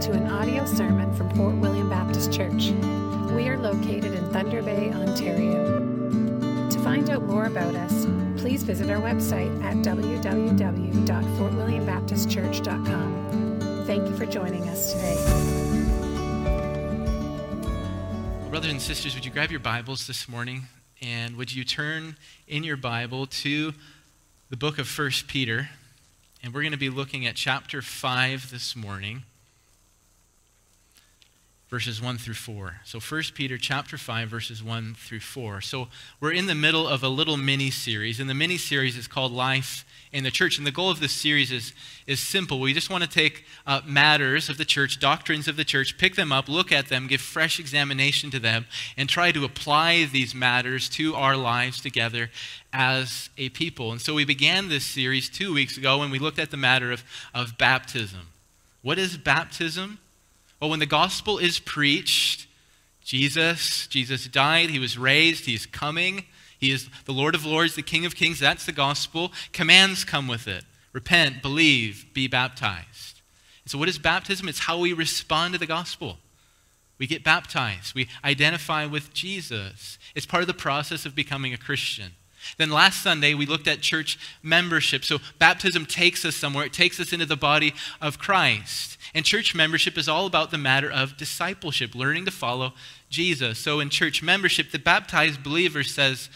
to an audio sermon from Fort William Baptist Church. We are located in Thunder Bay, Ontario. To find out more about us, please visit our website at www.fortwilliambaptistchurch.com. Thank you for joining us today. Brothers and sisters, would you grab your Bibles this morning and would you turn in your Bible to the book of 1 Peter? And we're going to be looking at chapter 5 this morning, verses 1 through 4. So 1 Peter chapter 5 verses 1 through 4. So we're in the middle of a little mini series, and the mini series is called Life in the Church. And the goal of this series is, is simple. We just want to take uh, matters of the church, doctrines of the church, pick them up, look at them, give fresh examination to them, and try to apply these matters to our lives together as a people. And so we began this series two weeks ago when we looked at the matter of, of baptism. What is baptism? Well, when the gospel is preached, Jesus, Jesus died, he was raised, he's coming. He is the Lord of Lords, the King of Kings. That's the gospel. Commands come with it. Repent, believe, be baptized. And so what is baptism? It's how we respond to the gospel. We get baptized. We identify with Jesus. It's part of the process of becoming a Christian. Then last Sunday, we looked at church membership. So baptism takes us somewhere, it takes us into the body of Christ. And church membership is all about the matter of discipleship, learning to follow Jesus. So in church membership, the baptized believer says,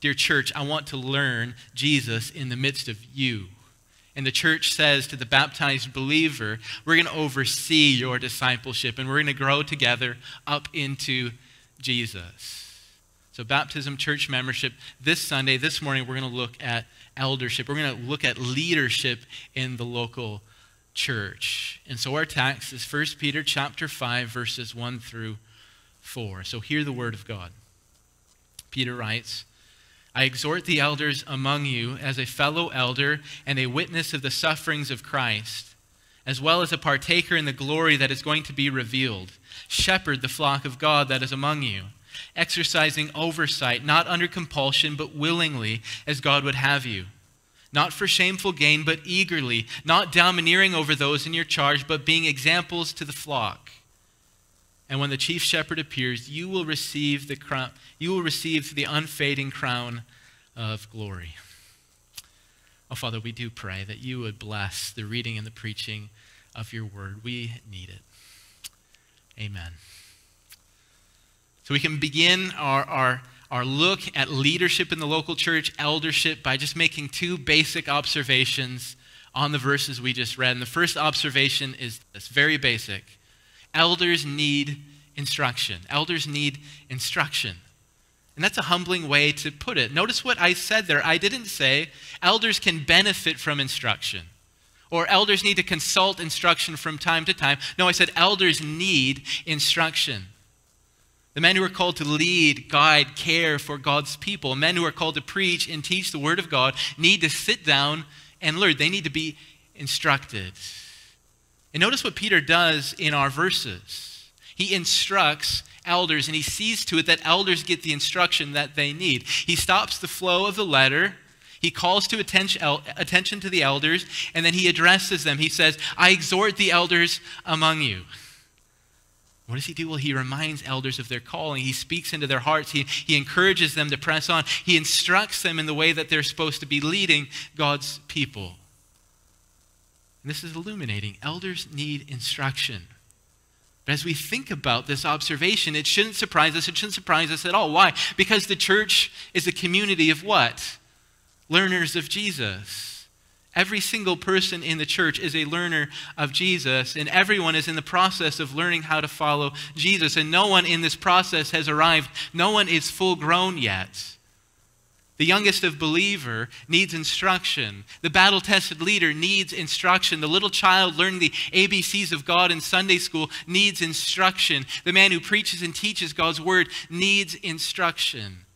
Dear church, I want to learn Jesus in the midst of you. And the church says to the baptized believer, We're going to oversee your discipleship and we're going to grow together up into Jesus. So, baptism, church membership. This Sunday, this morning, we're going to look at eldership. We're going to look at leadership in the local church. And so, our text is 1 Peter chapter 5, verses 1 through 4. So, hear the word of God. Peter writes, I exhort the elders among you as a fellow elder and a witness of the sufferings of Christ, as well as a partaker in the glory that is going to be revealed. Shepherd the flock of God that is among you exercising oversight, not under compulsion, but willingly, as God would have you. Not for shameful gain, but eagerly, not domineering over those in your charge, but being examples to the flock. And when the chief shepherd appears, you will receive the crown, you will receive the unfading crown of glory. Oh, Father, we do pray that you would bless the reading and the preaching of your word. We need it. Amen. So we can begin our, our, our look at leadership in the local church, eldership, by just making two basic observations on the verses we just read. And the first observation is this very basic elders need instruction. Elders need instruction. And that's a humbling way to put it. Notice what I said there. I didn't say elders can benefit from instruction or elders need to consult instruction from time to time. No, I said elders need instruction. The men who are called to lead, guide, care for God's people, men who are called to preach and teach the Word of God, need to sit down and learn. They need to be instructed. And notice what Peter does in our verses. He instructs elders and he sees to it that elders get the instruction that they need. He stops the flow of the letter. He calls to attention, attention to the elders and then he addresses them. He says, I exhort the elders among you. What does he do? Well, he reminds elders of their calling. He speaks into their hearts. He, he encourages them to press on. He instructs them in the way that they're supposed to be leading God's people. And this is illuminating. Elders need instruction. But as we think about this observation, it shouldn't surprise us. It shouldn't surprise us at all. Why? Because the church is a community of what? Learners of Jesus. Every single person in the church is a learner of Jesus, and everyone is in the process of learning how to follow Jesus. And no one in this process has arrived, no one is full grown yet. The youngest of believer needs instruction. The battle tested leader needs instruction. The little child learning the ABCs of God in Sunday school needs instruction. The man who preaches and teaches God's word needs instruction.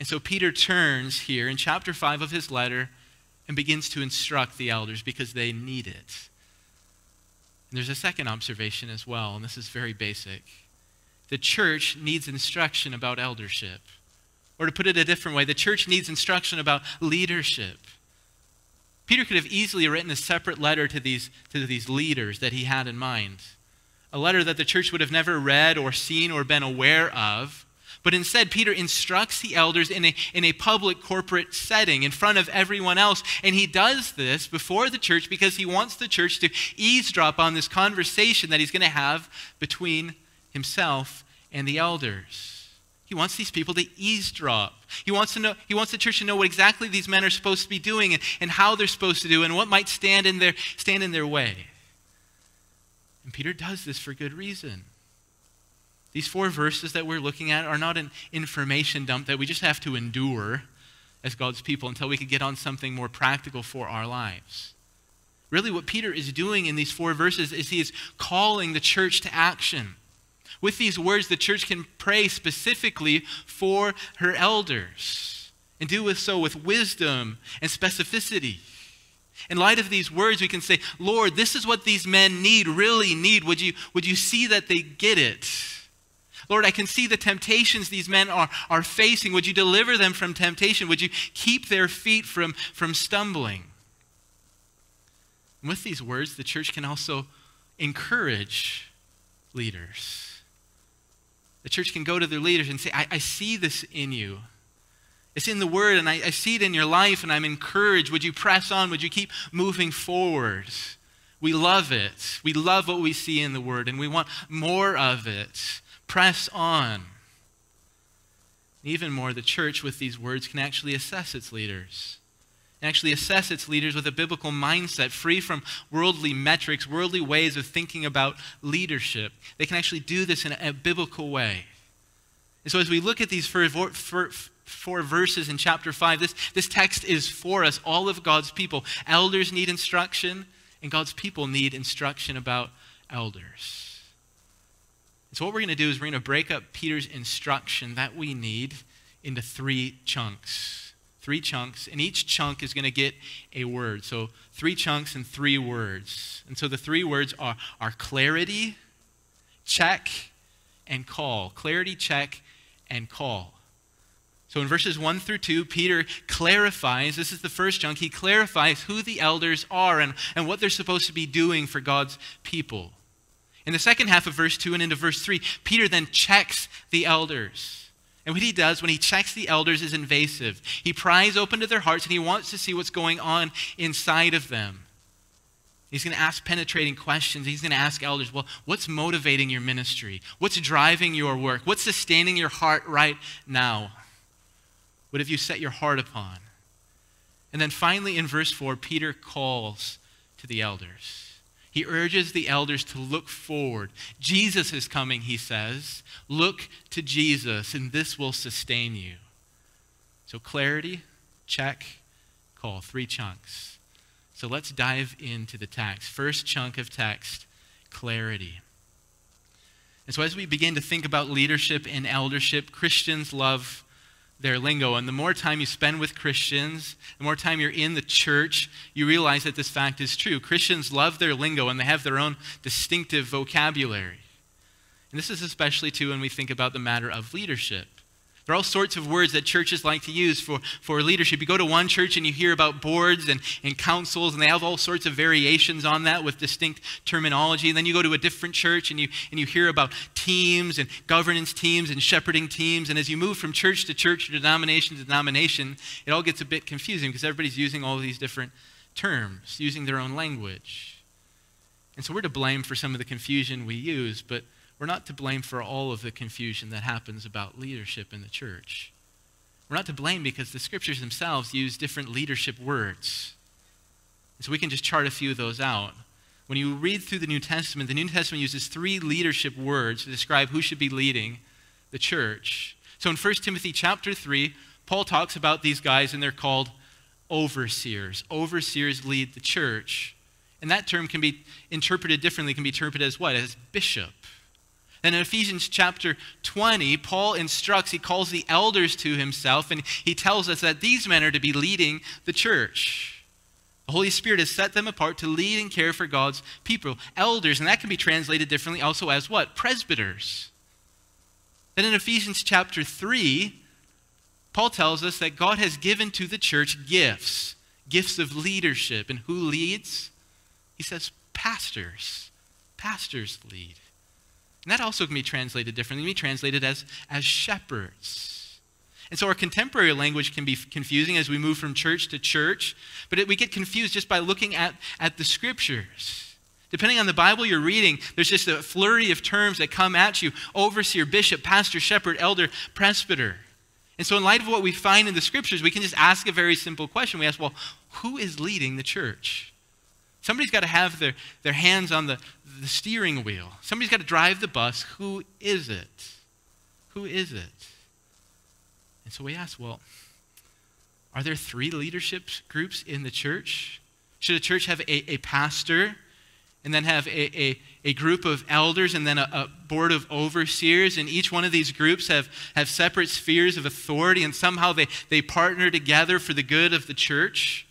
And so Peter turns here in chapter 5 of his letter and begins to instruct the elders because they need it. And there's a second observation as well, and this is very basic. The church needs instruction about eldership. Or to put it a different way, the church needs instruction about leadership. Peter could have easily written a separate letter to these, to these leaders that he had in mind. a letter that the church would have never read or seen or been aware of. But instead, Peter instructs the elders in a, in a public corporate setting in front of everyone else. And he does this before the church because he wants the church to eavesdrop on this conversation that he's going to have between himself and the elders. He wants these people to eavesdrop. He wants, to know, he wants the church to know what exactly these men are supposed to be doing and, and how they're supposed to do and what might stand in their, stand in their way. And Peter does this for good reason. These four verses that we're looking at are not an information dump that we just have to endure as God's people until we can get on something more practical for our lives. Really, what Peter is doing in these four verses is he is calling the church to action. With these words, the church can pray specifically for her elders and do so with wisdom and specificity. In light of these words, we can say, Lord, this is what these men need, really need. Would you, would you see that they get it? Lord, I can see the temptations these men are, are facing. Would you deliver them from temptation? Would you keep their feet from, from stumbling? And with these words, the church can also encourage leaders. The church can go to their leaders and say, I, I see this in you. It's in the Word, and I, I, see it in your life, and I'm encouraged. Would you press on? Would you keep moving forward? We love it. We love what we see in the Word, and we want more of it. Press on. Even more, the church with these words can actually assess its leaders. And actually assess its leaders with a biblical mindset, free from worldly metrics, worldly ways of thinking about leadership. They can actually do this in a, biblical way. And so, as we look at these four, four, four verses in chapter 5, this, this text is for us, all of God's people. Elders need instruction, and God's people need instruction about elders. So, what we're going to do is we're going to break up Peter's instruction that we need into three chunks. Three chunks, and each chunk is going to get a word. So, three chunks and three words. And so, the three words are, are clarity, check, and call. Clarity, check, and call. So in verses 1 through 2, Peter clarifies this is the first chunk he clarifies who the elders are and, and what they're supposed to be doing for God's people. In the second half of verse 2 and into verse 3, Peter then checks the elders. And what he does when he checks the elders is invasive. He pries open to their hearts and he wants to see what's going on inside of them. He's going to ask penetrating questions. He's going to ask elders, well, what's motivating your ministry? What's driving your work? What's sustaining your heart right now? What have you set your heart upon? And then finally, in verse 4, Peter calls to the elders. He urges the elders to look forward. Jesus is coming, he says. Look to Jesus, and this will sustain you. So, clarity, check, call. Three chunks. So, let's dive into the text. First chunk of text clarity. And so, as we begin to think about leadership and eldership, Christians love their lingo. And the more time you spend with Christians, the more time you're in the church, you realize that this fact is true. Christians love their lingo and they have their own distinctive vocabulary. And this is especially true when we think about the matter of leadership. There are all sorts of words that churches like to use for, for leadership. You go to one church and you hear about boards and, and councils, and they have all sorts of variations on that with distinct terminology. And then you go to a different church and you, and you hear about teams and governance teams and shepherding teams. And as you move from church to church, to denomination to denomination, it all gets a bit confusing because everybody's using all these different terms, using their own language. And so we're to blame for some of the confusion we use, but we're not to blame for all of the confusion that happens about leadership in the church. We're not to blame because the scriptures themselves use different leadership words. And so we can just chart a few of those out. When you read through the New Testament, the New Testament uses three leadership words to describe who should be leading the church. So in 1 Timothy chapter 3, Paul talks about these guys and they're called overseers. Overseers lead the church. And that term can be interpreted differently, can be interpreted as what? As bishop. And in Ephesians chapter 20, Paul instructs, he calls the elders to himself, and he tells us that these men are to be leading the church. The Holy Spirit has set them apart to lead and care for God's people. Elders, and that can be translated differently also as what? Presbyters. Then in Ephesians chapter 3, Paul tells us that God has given to the church gifts, gifts of leadership. And who leads? He says, pastors. Pastors lead. And that also can be translated differently. It can be translated as, as shepherds. And so our contemporary language can be confusing as we move from church to church, but it, we get confused just by looking at, at the scriptures. Depending on the Bible you're reading, there's just a flurry of terms that come at you overseer, bishop, pastor, shepherd, elder, presbyter. And so, in light of what we find in the scriptures, we can just ask a very simple question. We ask, well, who is leading the church? Somebody's got to have their, their hands on the, the steering wheel. Somebody's got to drive the bus. Who is it? Who is it? And so we ask, well, are there three leadership groups in the church? Should a church have a, a pastor and then have a, a, a group of elders and then a, a, board of overseers? And each one of these groups have, have separate spheres of authority and somehow they, they partner together for the good of the church?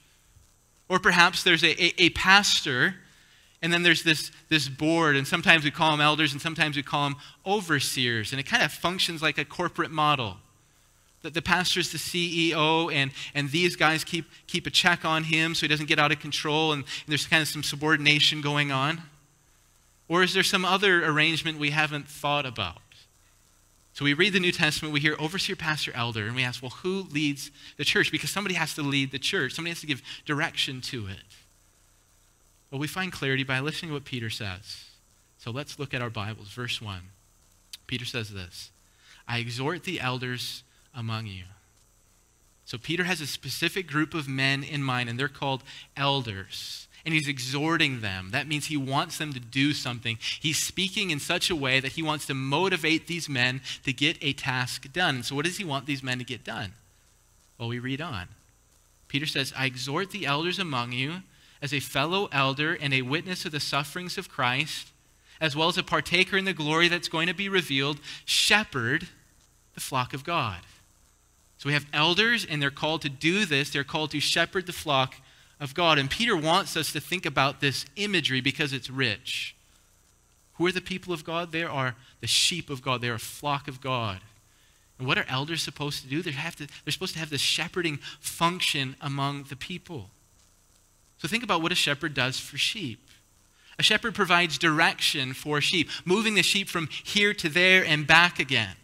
Or perhaps there's a, a, a pastor, and then there's this, this board, and sometimes we call them elders, and sometimes we call them overseers. And it kind of functions like a corporate model. That the pastor's the CEO, and, and these guys keep, keep a check on him so he doesn't get out of control, and, and there's kind of some subordination going on. Or is there some other arrangement we haven't thought about? So we read the New Testament, we hear overseer, pastor, elder, and we ask, well, who leads the church? Because somebody has to lead the church, somebody has to give direction to it. Well, we find clarity by listening to what Peter says. So let's look at our Bibles. Verse 1. Peter says this I exhort the elders among you. So Peter has a specific group of men in mind, and they're called elders and he's exhorting them. That means he wants them to do something. He's speaking in such a way that he wants to motivate these men to get a task done. And so, what does he want these men to get done? Well, we read on. Peter says, I exhort the elders among you as a fellow elder and a witness of the sufferings of Christ, as well as a partaker in the glory that's going to be revealed, shepherd the flock of God. So we have elders, and they're called to do this. They're called to shepherd the flock of God. And Peter wants us to think about this imagery because it's rich. Who are the people of God? They are the sheep of God, they are a flock of God. And what are elders supposed to do? They have to, they're supposed to have this shepherding function among the people. So think about what a shepherd does for sheep. A shepherd provides direction for sheep, moving the sheep from here to there and back again.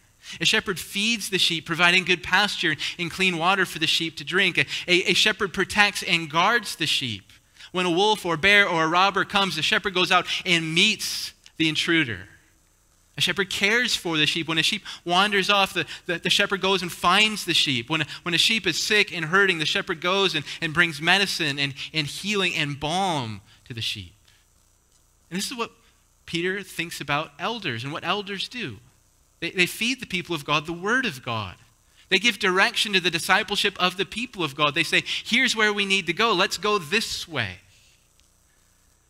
A shepherd feeds the sheep, providing good pasture and clean water for the sheep to drink. A, a, a, shepherd protects and guards the sheep. When a wolf or bear or a robber comes, the shepherd goes out and meets the intruder. A shepherd cares for the sheep. When a sheep wanders off, the, the, the, shepherd goes and finds the sheep. When a, when a sheep is sick and hurting, the shepherd goes and, and brings medicine and, and healing and balm to the sheep. And this is what Peter thinks about elders and what elders do. They, they feed the people of God the Word of God. They give direction to the discipleship of the people of God. They say, here's where we need to go. Let's go this way.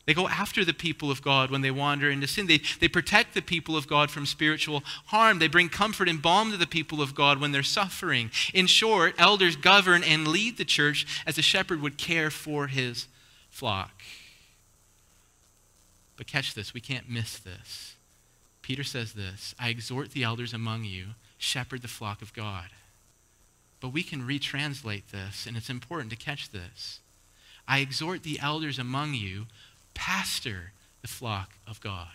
They go after the people of God when they wander into sin. They, they protect the people of God from spiritual harm. They bring comfort and balm to the people of God when they're suffering. In short, elders govern and lead the church as a shepherd would care for his flock. But catch this, we can't miss this. Peter says this I exhort the elders among you, shepherd the flock of God. But we can retranslate this, and it's important to catch this. I exhort the elders among you, pastor the flock of God.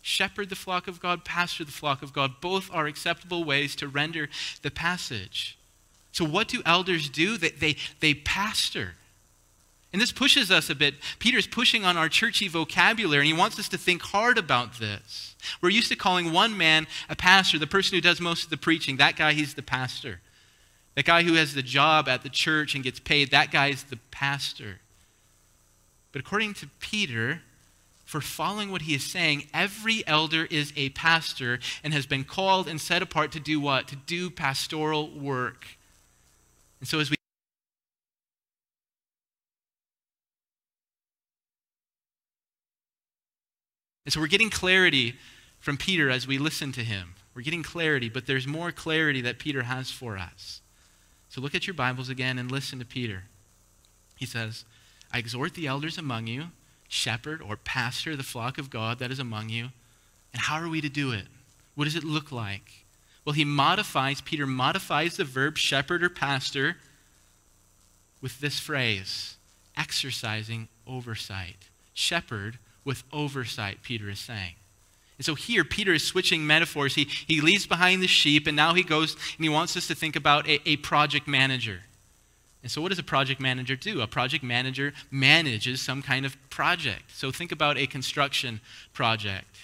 Shepherd the flock of God, pastor the flock of God. Both are acceptable ways to render the passage. So, what do elders do? They, they, they pastor. And this pushes us a bit. Peter's pushing on our churchy vocabulary, and he wants us to think hard about this. We're used to calling one man a pastor, the person who does most of the preaching. That guy, he's the pastor. That guy who has the job at the church and gets paid, that guy's the pastor. But according to Peter, for following what he is saying, every elder is a pastor and has been called and set apart to do what? To do pastoral work. And so as we And so we're getting clarity from Peter as we listen to him. We're getting clarity, but there's more clarity that Peter has for us. So look at your Bibles again and listen to Peter. He says, I exhort the elders among you, shepherd or pastor the flock of God that is among you. And how are we to do it? What does it look like? Well, he modifies, Peter modifies the verb shepherd or pastor with this phrase exercising oversight. Shepherd with oversight, Peter is saying. And so here, Peter is switching metaphors. He, he leaves behind the sheep, and now he goes and he wants us to think about a, a project manager. And so, what does a project manager do? A project manager manages some kind of project. So, think about a construction project.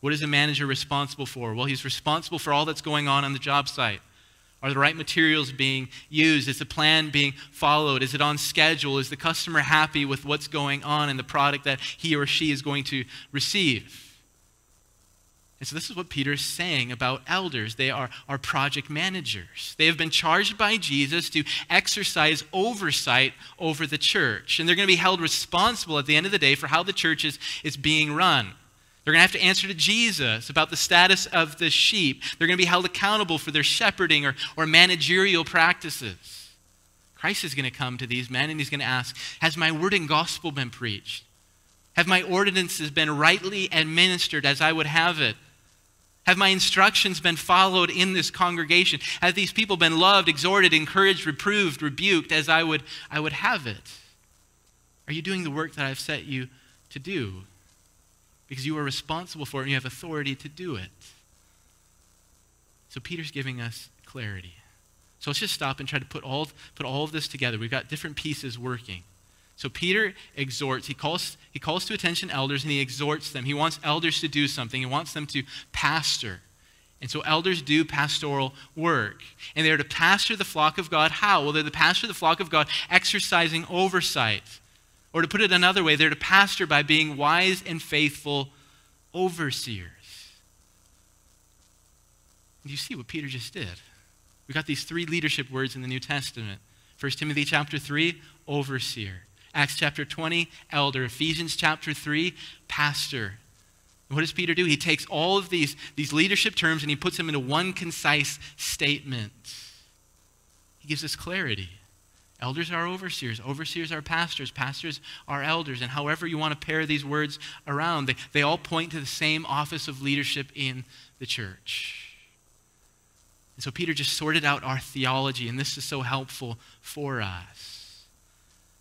What is a manager responsible for? Well, he's responsible for all that's going on on the job site. Are the right materials being used? Is the plan being followed? Is it on schedule? Is the customer happy with what's going on and the product that he or she is going to receive? And so, this is what Peter is saying about elders. They are, are project managers. They have been charged by Jesus to exercise oversight over the church. And they're going to be held responsible at the end of the day for how the church is, is being run. They're going to have to answer to Jesus about the status of the sheep. They're going to be held accountable for their shepherding or, or managerial practices. Christ is going to come to these men and he's going to ask Has my word and gospel been preached? Have my ordinances been rightly administered as I would have it? Have my instructions been followed in this congregation? Have these people been loved, exhorted, encouraged, reproved, rebuked as I would, I would have it? Are you doing the work that I've set you to do? Because you are responsible for it and you have authority to do it. So Peter's giving us clarity. So let's just stop and try to put all, put all of this together. We've got different pieces working. So Peter exhorts, he calls, he calls to attention elders and he exhorts them. He wants elders to do something, he wants them to pastor. And so elders do pastoral work. And they're to pastor the flock of God. How? Well, they're to pastor the flock of God exercising oversight. Or to put it another way, they're to pastor by being wise and faithful overseers. You see what Peter just did? We got these three leadership words in the New Testament. 1 Timothy chapter 3, overseer. Acts chapter 20, elder. Ephesians chapter 3, pastor. what does Peter do? He takes all of these, these leadership terms and he puts them into one concise statement. He gives us clarity. Elders are overseers. Overseers are pastors. Pastors are elders. And however you want to pair these words around, they, they all point to the same office of leadership in the church. And so Peter just sorted out our theology, and this is so helpful for us.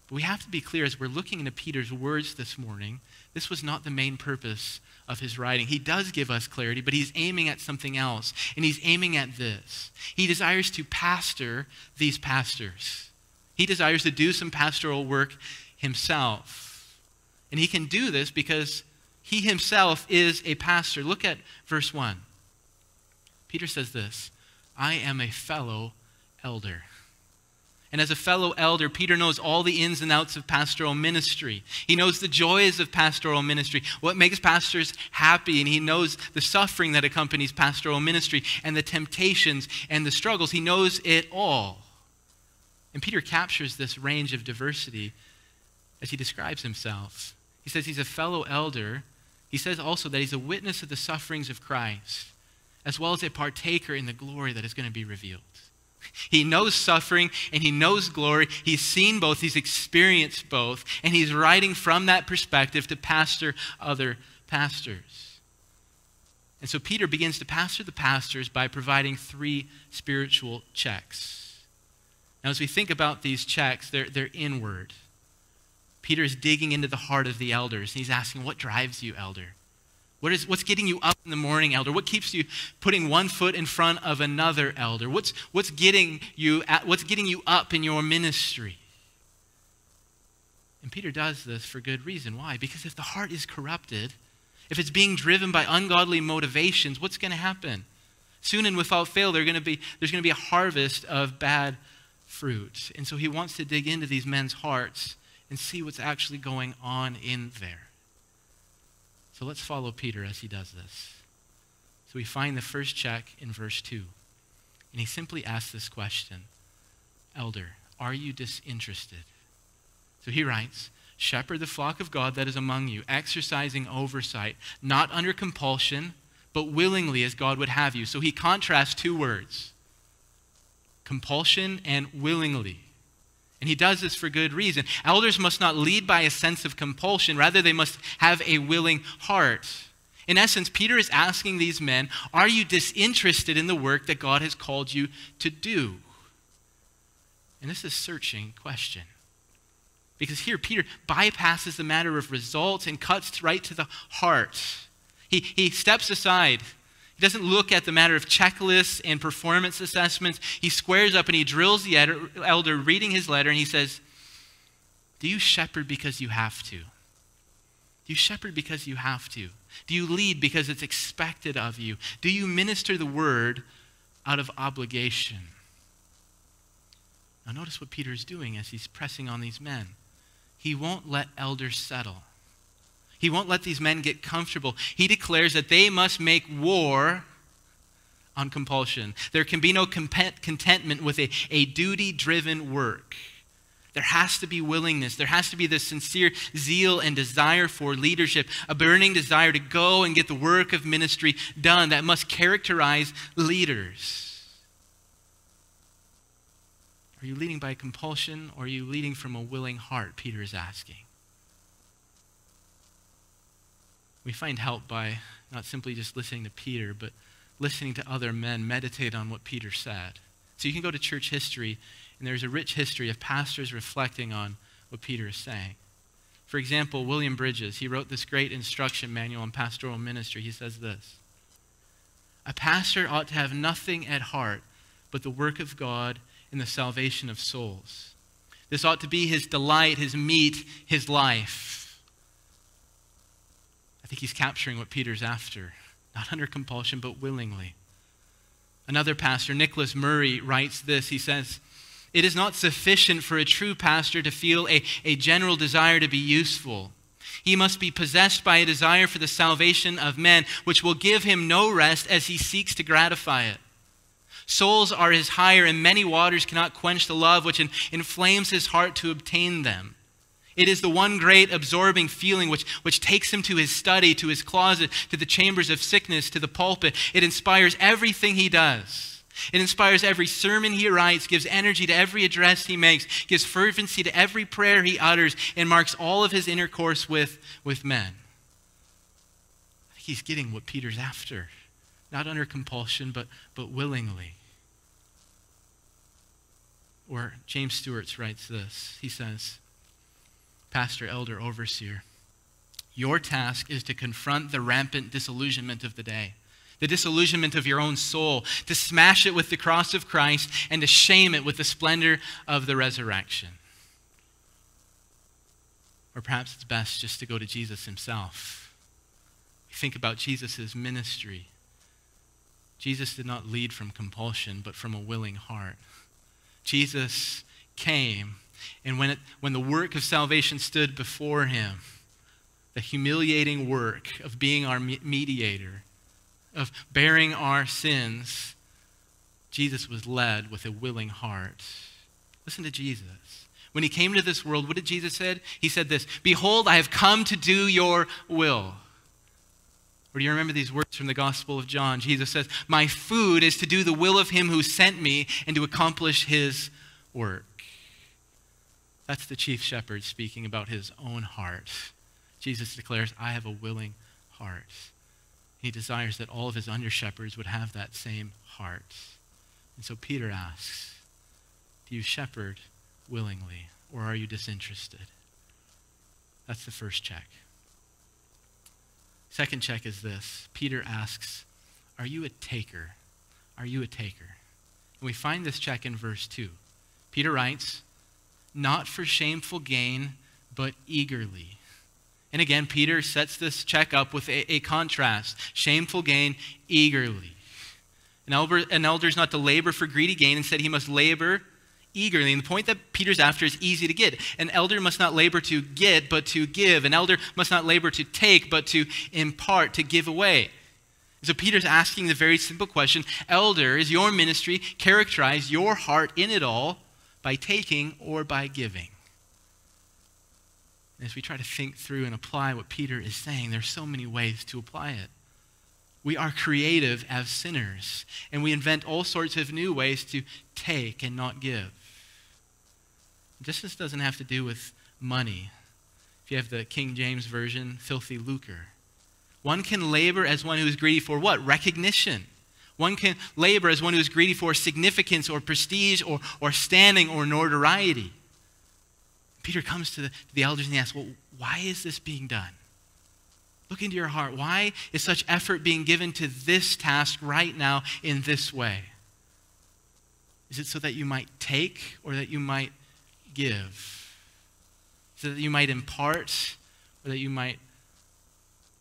But we have to be clear as we're looking into Peter's words this morning, this was not the main purpose of his writing. He does give us clarity, but he's aiming at something else. And he's aiming at this. He desires to pastor these pastors, he desires to do some pastoral work himself. And he can do this because he himself is a pastor. Look at verse 1. Peter says this I am a fellow elder. And as a fellow elder, Peter knows all the ins and outs of pastoral ministry. He knows the joys of pastoral ministry, what makes pastors happy, and he knows the suffering that accompanies pastoral ministry and the temptations and the struggles. He knows it all. And Peter captures this range of diversity as he describes himself. He says he's a fellow elder. He says also that he's a witness of the sufferings of Christ, as well as a partaker in the glory that is going to be revealed. He knows suffering and he knows glory. He's seen both, he's experienced both, and he's writing from that perspective to pastor other pastors. And so Peter begins to pastor the pastors by providing three spiritual checks. Now, as we think about these checks, they're, they're inward. Peter is digging into the heart of the elders, and he's asking, What drives you, elder? What is, what's getting you up in the morning, elder? What keeps you putting one foot in front of another, elder? What's, what's, getting, you at, what's getting you up in your ministry? And Peter does this for good reason. Why? Because if the heart is corrupted, if it's being driven by ungodly motivations, what's going to happen? Soon and without fail, going be, there's going to be a harvest of bad fruit. And so he wants to dig into these men's hearts and see what's actually going on in there. So let's follow Peter as he does this. So we find the first check in verse 2. And he simply asks this question Elder, are you disinterested? So he writes, Shepherd the flock of God that is among you, exercising oversight, not under compulsion, but willingly as God would have you. So he contrasts two words compulsion and willingly. And he does this for good reason. Elders must not lead by a sense of compulsion, rather, they must have a willing heart. In essence, Peter is asking these men Are you disinterested in the work that God has called you to do? And this is a searching question. Because here, Peter bypasses the matter of results and cuts right to the heart. He, he steps aside. He doesn't look at the matter of checklists and performance assessments. He squares up and he drills the elder reading his letter and he says, Do you shepherd because you have to? Do you shepherd because you have to? Do you lead because it's expected of you? Do you minister the word out of obligation? Now, notice what Peter is doing as he's pressing on these men. He won't let elders settle. He won't let these men get comfortable. He declares that they must make war on compulsion. There can be no contentment with a, a duty driven work. There has to be willingness. There has to be this sincere zeal and desire for leadership, a burning desire to go and get the work of ministry done that must characterize leaders. Are you leading by compulsion or are you leading from a willing heart? Peter is asking. We find help by not simply just listening to Peter, but listening to other men meditate on what Peter said. So you can go to church history, and there's a rich history of pastors reflecting on what Peter is saying. For example, William Bridges, he wrote this great instruction manual on pastoral ministry. He says this A pastor ought to have nothing at heart but the work of God and the salvation of souls. This ought to be his delight, his meat, his life. Think he's capturing what Peter's after, not under compulsion, but willingly. Another pastor, Nicholas Murray, writes this. He says, It is not sufficient for a true pastor to feel a, a general desire to be useful. He must be possessed by a desire for the salvation of men, which will give him no rest as he seeks to gratify it. Souls are his hire, and many waters cannot quench the love which inflames his heart to obtain them. It is the one great absorbing feeling which, which takes him to his study, to his closet, to the chambers of sickness, to the pulpit. It inspires everything he does. It inspires every sermon he writes, gives energy to every address he makes, gives fervency to every prayer he utters, and marks all of his intercourse with, with men. He's getting what Peter's after not under compulsion, but, but willingly. Or James Stewart writes this. He says, Pastor, elder, overseer, your task is to confront the rampant disillusionment of the day, the disillusionment of your own soul, to smash it with the cross of Christ and to shame it with the splendor of the resurrection. Or perhaps it's best just to go to Jesus himself. Think about Jesus' ministry Jesus did not lead from compulsion, but from a willing heart. Jesus came, and when, it, when the work of salvation stood before him, the humiliating work of being our mediator, of bearing our sins, Jesus was led with a willing heart. Listen to Jesus. When he came to this world, what did Jesus say? He said this Behold, I have come to do your will. Or do you remember these words from the Gospel of John? Jesus says, My food is to do the will of him who sent me and to accomplish his work. That's the chief shepherd speaking about his own heart. Jesus declares, I have a willing heart. He desires that all of his under shepherds would have that same heart. And so Peter asks, Do you shepherd willingly, or are you disinterested? That's the first check. Second check is this Peter asks, Are you a taker? Are you a taker? And we find this check in verse 2. Peter writes, Not for shameful gain, but eagerly. And again, Peter sets this check up with a, a contrast shameful gain, eagerly. An elder, an elder is not to labor for greedy gain, instead, he must labor eagerly. And the point that Peter's after is easy to get. An elder must not labor to get, but to give. An elder must not labor to take, but to impart, to give away. So Peter's asking the very simple question Elder, is your ministry characterized, your heart in it all by taking or by giving? As we try to think through and apply what Peter is saying, there's so many ways to apply it. We are creative as sinners, and we invent all sorts of new ways to take and not give. This doesn't have to do with money. If you have the King James Version, filthy lucre. One can labor as one who is greedy for what? Recognition. One can labor as one who is greedy for significance or prestige or, or standing or notoriety. Peter comes to the, to the elders and he asks, Well, why is this being done? Look into your heart. Why is such effort being given to this task right now in this way? Is it so that you might take or that you might give? So that you might impart or that you might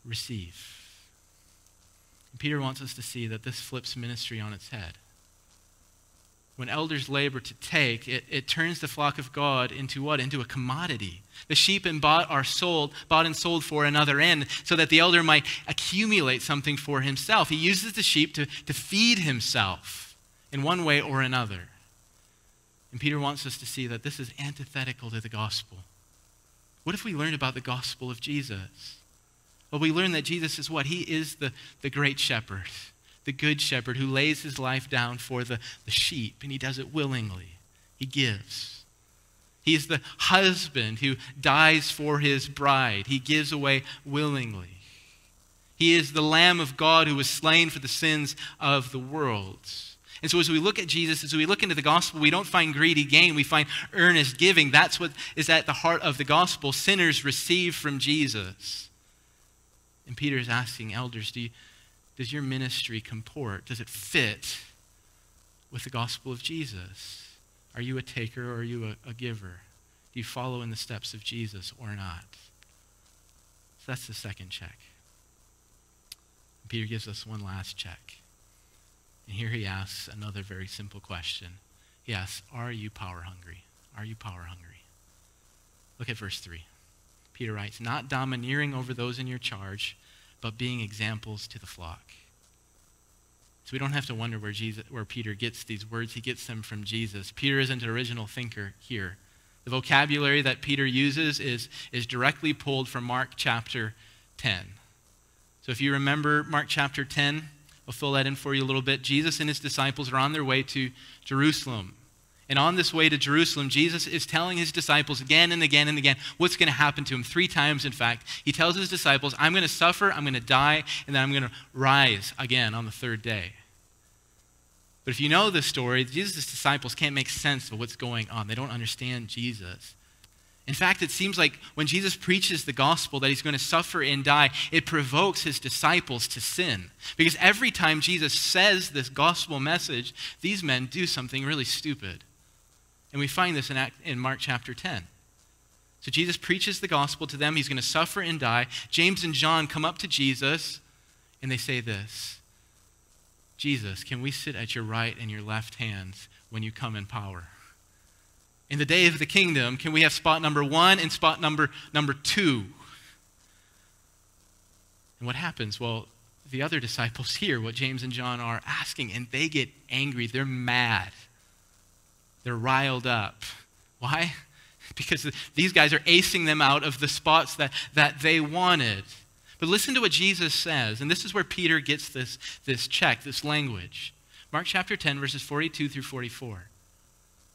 receive? Peter wants us to see that this flips ministry on its head. When elders labor to take, it, it turns the flock of God into what? Into a commodity. The sheep and bought are sold, bought and sold for another end, so that the elder might accumulate something for himself. He uses the sheep to, to feed himself in one way or another. And Peter wants us to see that this is antithetical to the gospel. What if we learned about the gospel of Jesus? Well, we learn that Jesus is what? He is the, the great shepherd, the good shepherd who lays his life down for the, the sheep, and he does it willingly. He gives. He is the husband who dies for his bride, he gives away willingly. He is the Lamb of God who was slain for the sins of the world. And so, as we look at Jesus, as we look into the gospel, we don't find greedy gain, we find earnest giving. That's what is at the heart of the gospel. Sinners receive from Jesus. And Peter is asking elders, do you, does your ministry comport? Does it fit with the gospel of Jesus? Are you a taker or are you a, a giver? Do you follow in the steps of Jesus or not? So that's the second check. Peter gives us one last check. And here he asks another very simple question. He asks, Are you power hungry? Are you power hungry? Look at verse 3. Peter writes, not domineering over those in your charge, but being examples to the flock. So we don't have to wonder where, Jesus, where Peter gets these words. He gets them from Jesus. Peter isn't an original thinker here. The vocabulary that Peter uses is, is directly pulled from Mark chapter 10. So if you remember Mark chapter 10, I'll fill that in for you a little bit. Jesus and his disciples are on their way to Jerusalem. And on this way to Jerusalem, Jesus is telling his disciples again and again and again what's going to happen to him. Three times, in fact. He tells his disciples, I'm going to suffer, I'm going to die, and then I'm going to rise again on the third day. But if you know this story, Jesus' disciples can't make sense of what's going on. They don't understand Jesus. In fact, it seems like when Jesus preaches the gospel that he's going to suffer and die, it provokes his disciples to sin. Because every time Jesus says this gospel message, these men do something really stupid. And we find this in, in Mark chapter 10. So Jesus preaches the gospel to them. He's going to suffer and die. James and John come up to Jesus and they say this Jesus, can we sit at your right and your left hands when you come in power? In the day of the kingdom, can we have spot number one and spot number, number two? And what happens? Well, the other disciples hear what James and John are asking, and they get angry. They're mad. They're riled up. Why? Because these guys are acing them out of the spots that, that they wanted. But listen to what Jesus says, and this is where Peter gets this, this check, this language. Mark chapter 10, verses 42 through 44.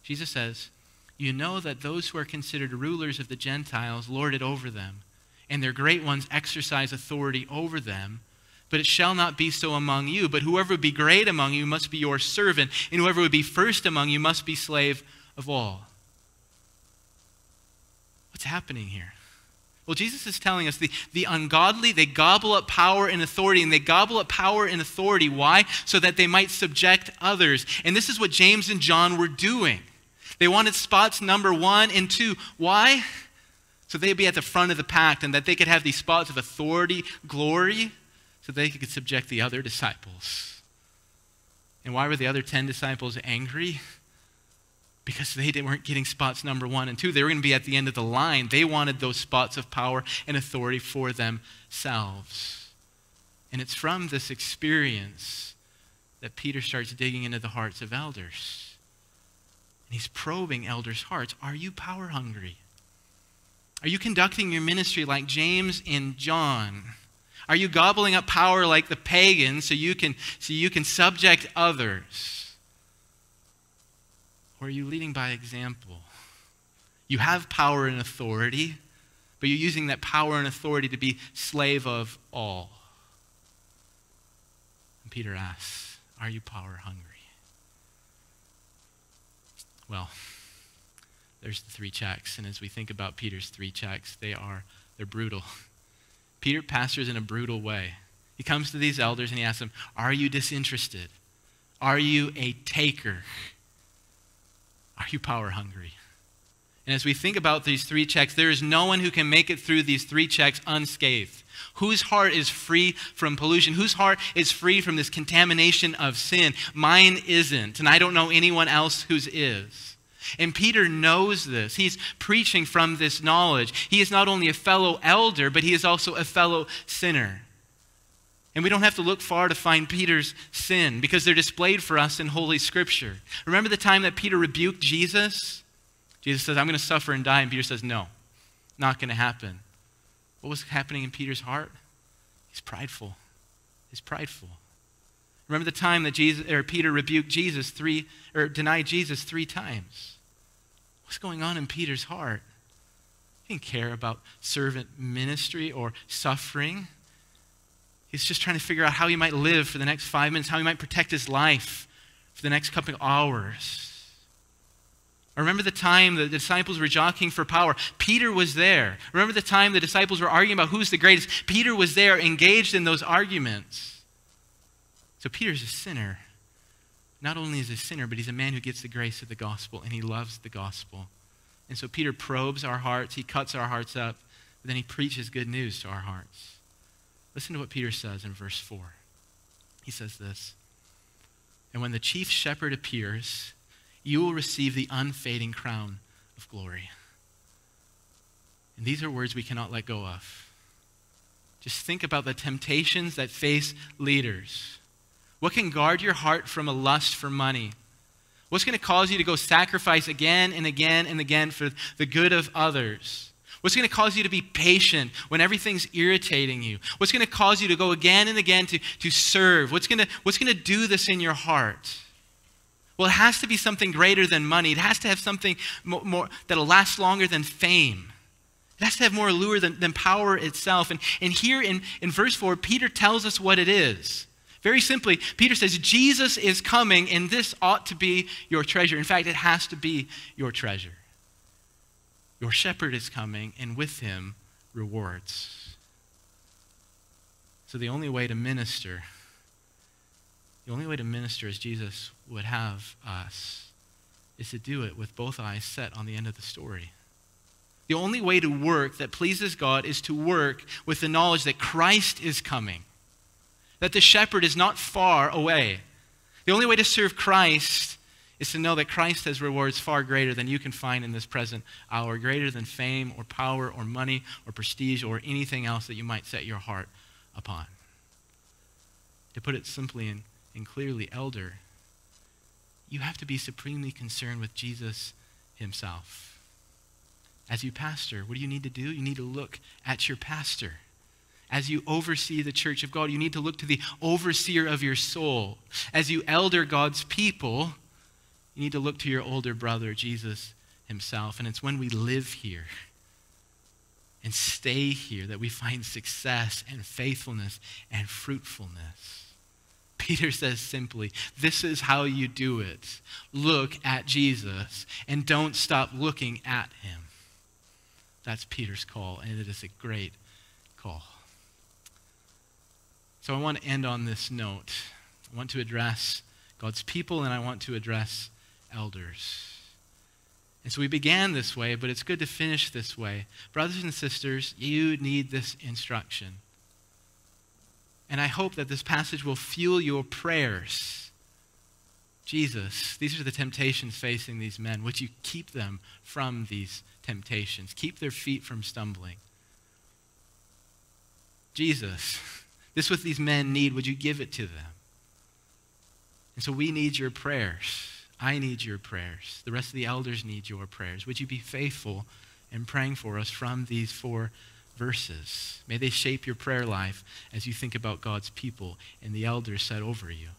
Jesus says, You know that those who are considered rulers of the Gentiles lord it over them, and their great ones exercise authority over them. But it shall not be so among you. But whoever would be great among you must be your servant, and whoever would be first among you must be slave of all. What's happening here? Well, Jesus is telling us the, the ungodly, they gobble up power and authority, and they gobble up power and authority. Why? So that they might subject others. And this is what James and John were doing. They wanted spots number one and two. Why? So they'd be at the front of the pack and that they could have these spots of authority, glory so they could subject the other disciples. And why were the other 10 disciples angry? Because they weren't getting spots number one and two. They were going to be at the end of the line. They wanted those spots of power and authority for themselves. And it's from this experience that Peter starts digging into the hearts of elders. And he's probing elders' hearts. Are you power hungry? Are you conducting your ministry like James and John? Are you gobbling up power like the pagans so you can, so you can subject others? Or are you leading by example? You have power and authority, but you're using that power and authority to be slave of all. And Peter asks, Are you power hungry? Well, there's the three checks. And as we think about Peter's three checks, they are they're brutal. Peter pastors in a brutal way. He comes to these elders and he asks them, Are you disinterested? Are you a taker? Are you power hungry? And as we think about these three checks, there is no one who can make it through these three checks unscathed. Whose heart is free from pollution? Whose heart is free from this contamination of sin? Mine isn't, and I don't know anyone else whose is. And Peter knows this. He's preaching from this knowledge. He is not only a fellow elder, but he is also a fellow sinner. And we don't have to look far to find Peter's sin because they're displayed for us in Holy Scripture. Remember the time that Peter rebuked Jesus? Jesus says, I'm going to suffer and die. And Peter says, No, not going to happen. What was happening in Peter's heart? He's prideful. He's prideful. Remember the time that Jesus, or Peter rebuked Jesus three, or denied Jesus three times? What's going on in Peter's heart? He didn't care about servant ministry or suffering. He's just trying to figure out how he might live for the next five minutes, how he might protect his life for the next couple of hours. I remember the time the disciples were jockeying for power. Peter was there. Remember the time the disciples were arguing about who's the greatest. Peter was there, engaged in those arguments. So Peter's a sinner. Not only is a sinner, but he's a man who gets the grace of the gospel, and he loves the gospel. And so Peter probes our hearts, he cuts our hearts up, but then he preaches good news to our hearts. Listen to what Peter says in verse 4. He says this And when the chief shepherd appears, you will receive the unfading crown of glory. And these are words we cannot let go of. Just think about the temptations that face leaders. What can guard your heart from a lust for money? What's going to cause you to go sacrifice again and again and again for the good of others? What's going to cause you to be patient when everything's irritating you? What's going to cause you to go again and again to, to serve? What's going to, what's going to do this in your heart? Well, it has to be something greater than money. It has to have something more, more that'll last longer than fame. It has to have more allure than, than power itself. And, and here in, in verse 4, Peter tells us what it is. Very simply, Peter says, Jesus is coming, and this ought to be your treasure. In fact, it has to be your treasure. Your shepherd is coming, and with him, rewards. So, the only way to minister, the only way to minister as Jesus would have us, is to do it with both eyes set on the end of the story. The only way to work that pleases God is to work with the knowledge that Christ is coming, that the shepherd is not far away. The only way to serve Christ is to know that Christ has rewards far greater than you can find in this present hour, greater than fame or power or money or prestige or anything else that you might set your heart upon. To put it simply and, and clearly, elder, you have to be supremely concerned with Jesus himself. As you pastor, what do you need to do? You need to look at your pastor. As you oversee the church of God, you need to look to the overseer of your soul. As you elder God's people, you need to look to your older brother, Jesus himself. And it's when we live here and stay here that we find success and faithfulness and fruitfulness. Peter says simply, This is how you do it. Look at Jesus and don't stop looking at him. That's Peter's call, and it is a great call. So I want to end on this note. I want to address God's people, and I want to address elders. And so we began this way, but it's good to finish this way. Brothers and sisters, you need this instruction. And I hope that this passage will fuel your prayers. Jesus, these are the temptations facing these men. Would you keep them from these temptations? Keep their feet from stumbling. Jesus, this what these men need. Would you give it to them? And so we need your prayers. I need your prayers. The rest of the elders need your prayers. Would you be faithful in praying for us from these four verses? May they shape your prayer life as you think about God's people and the elders set over you.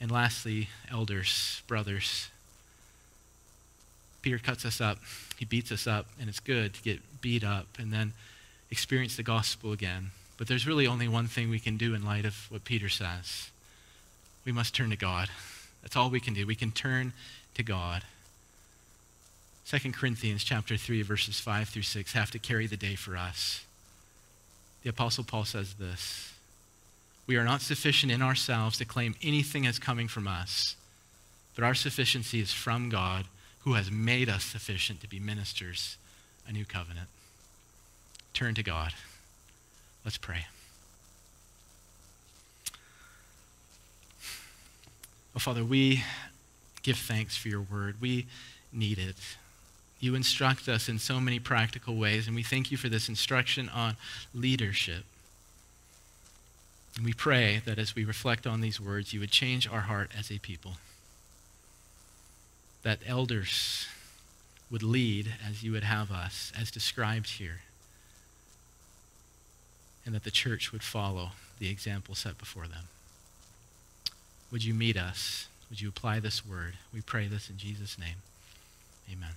And lastly, elders, brothers, Peter cuts us up. He beats us up, and it's good to get beat up and then experience the gospel again. But there's really only one thing we can do in light of what Peter says we must turn to God. That's all we can do. We can turn to God. 2 Corinthians chapter 3 verses 5 through 6 have to carry the day for us. The Apostle Paul says this We are not sufficient in ourselves to claim anything as coming from us, but our sufficiency is from God, who has made us sufficient to be ministers a new covenant. Turn to God. Let's pray. Oh, Father, we give thanks for your word. We need it. You instruct us in so many practical ways, and we thank you for this instruction on leadership. And we pray that as we reflect on these words, you would change our heart as a people. That elders would lead as you would have us, as described here. And that the church would follow the example set before them. Would you meet us? Would you apply this word? We pray this in Jesus' name. Amen.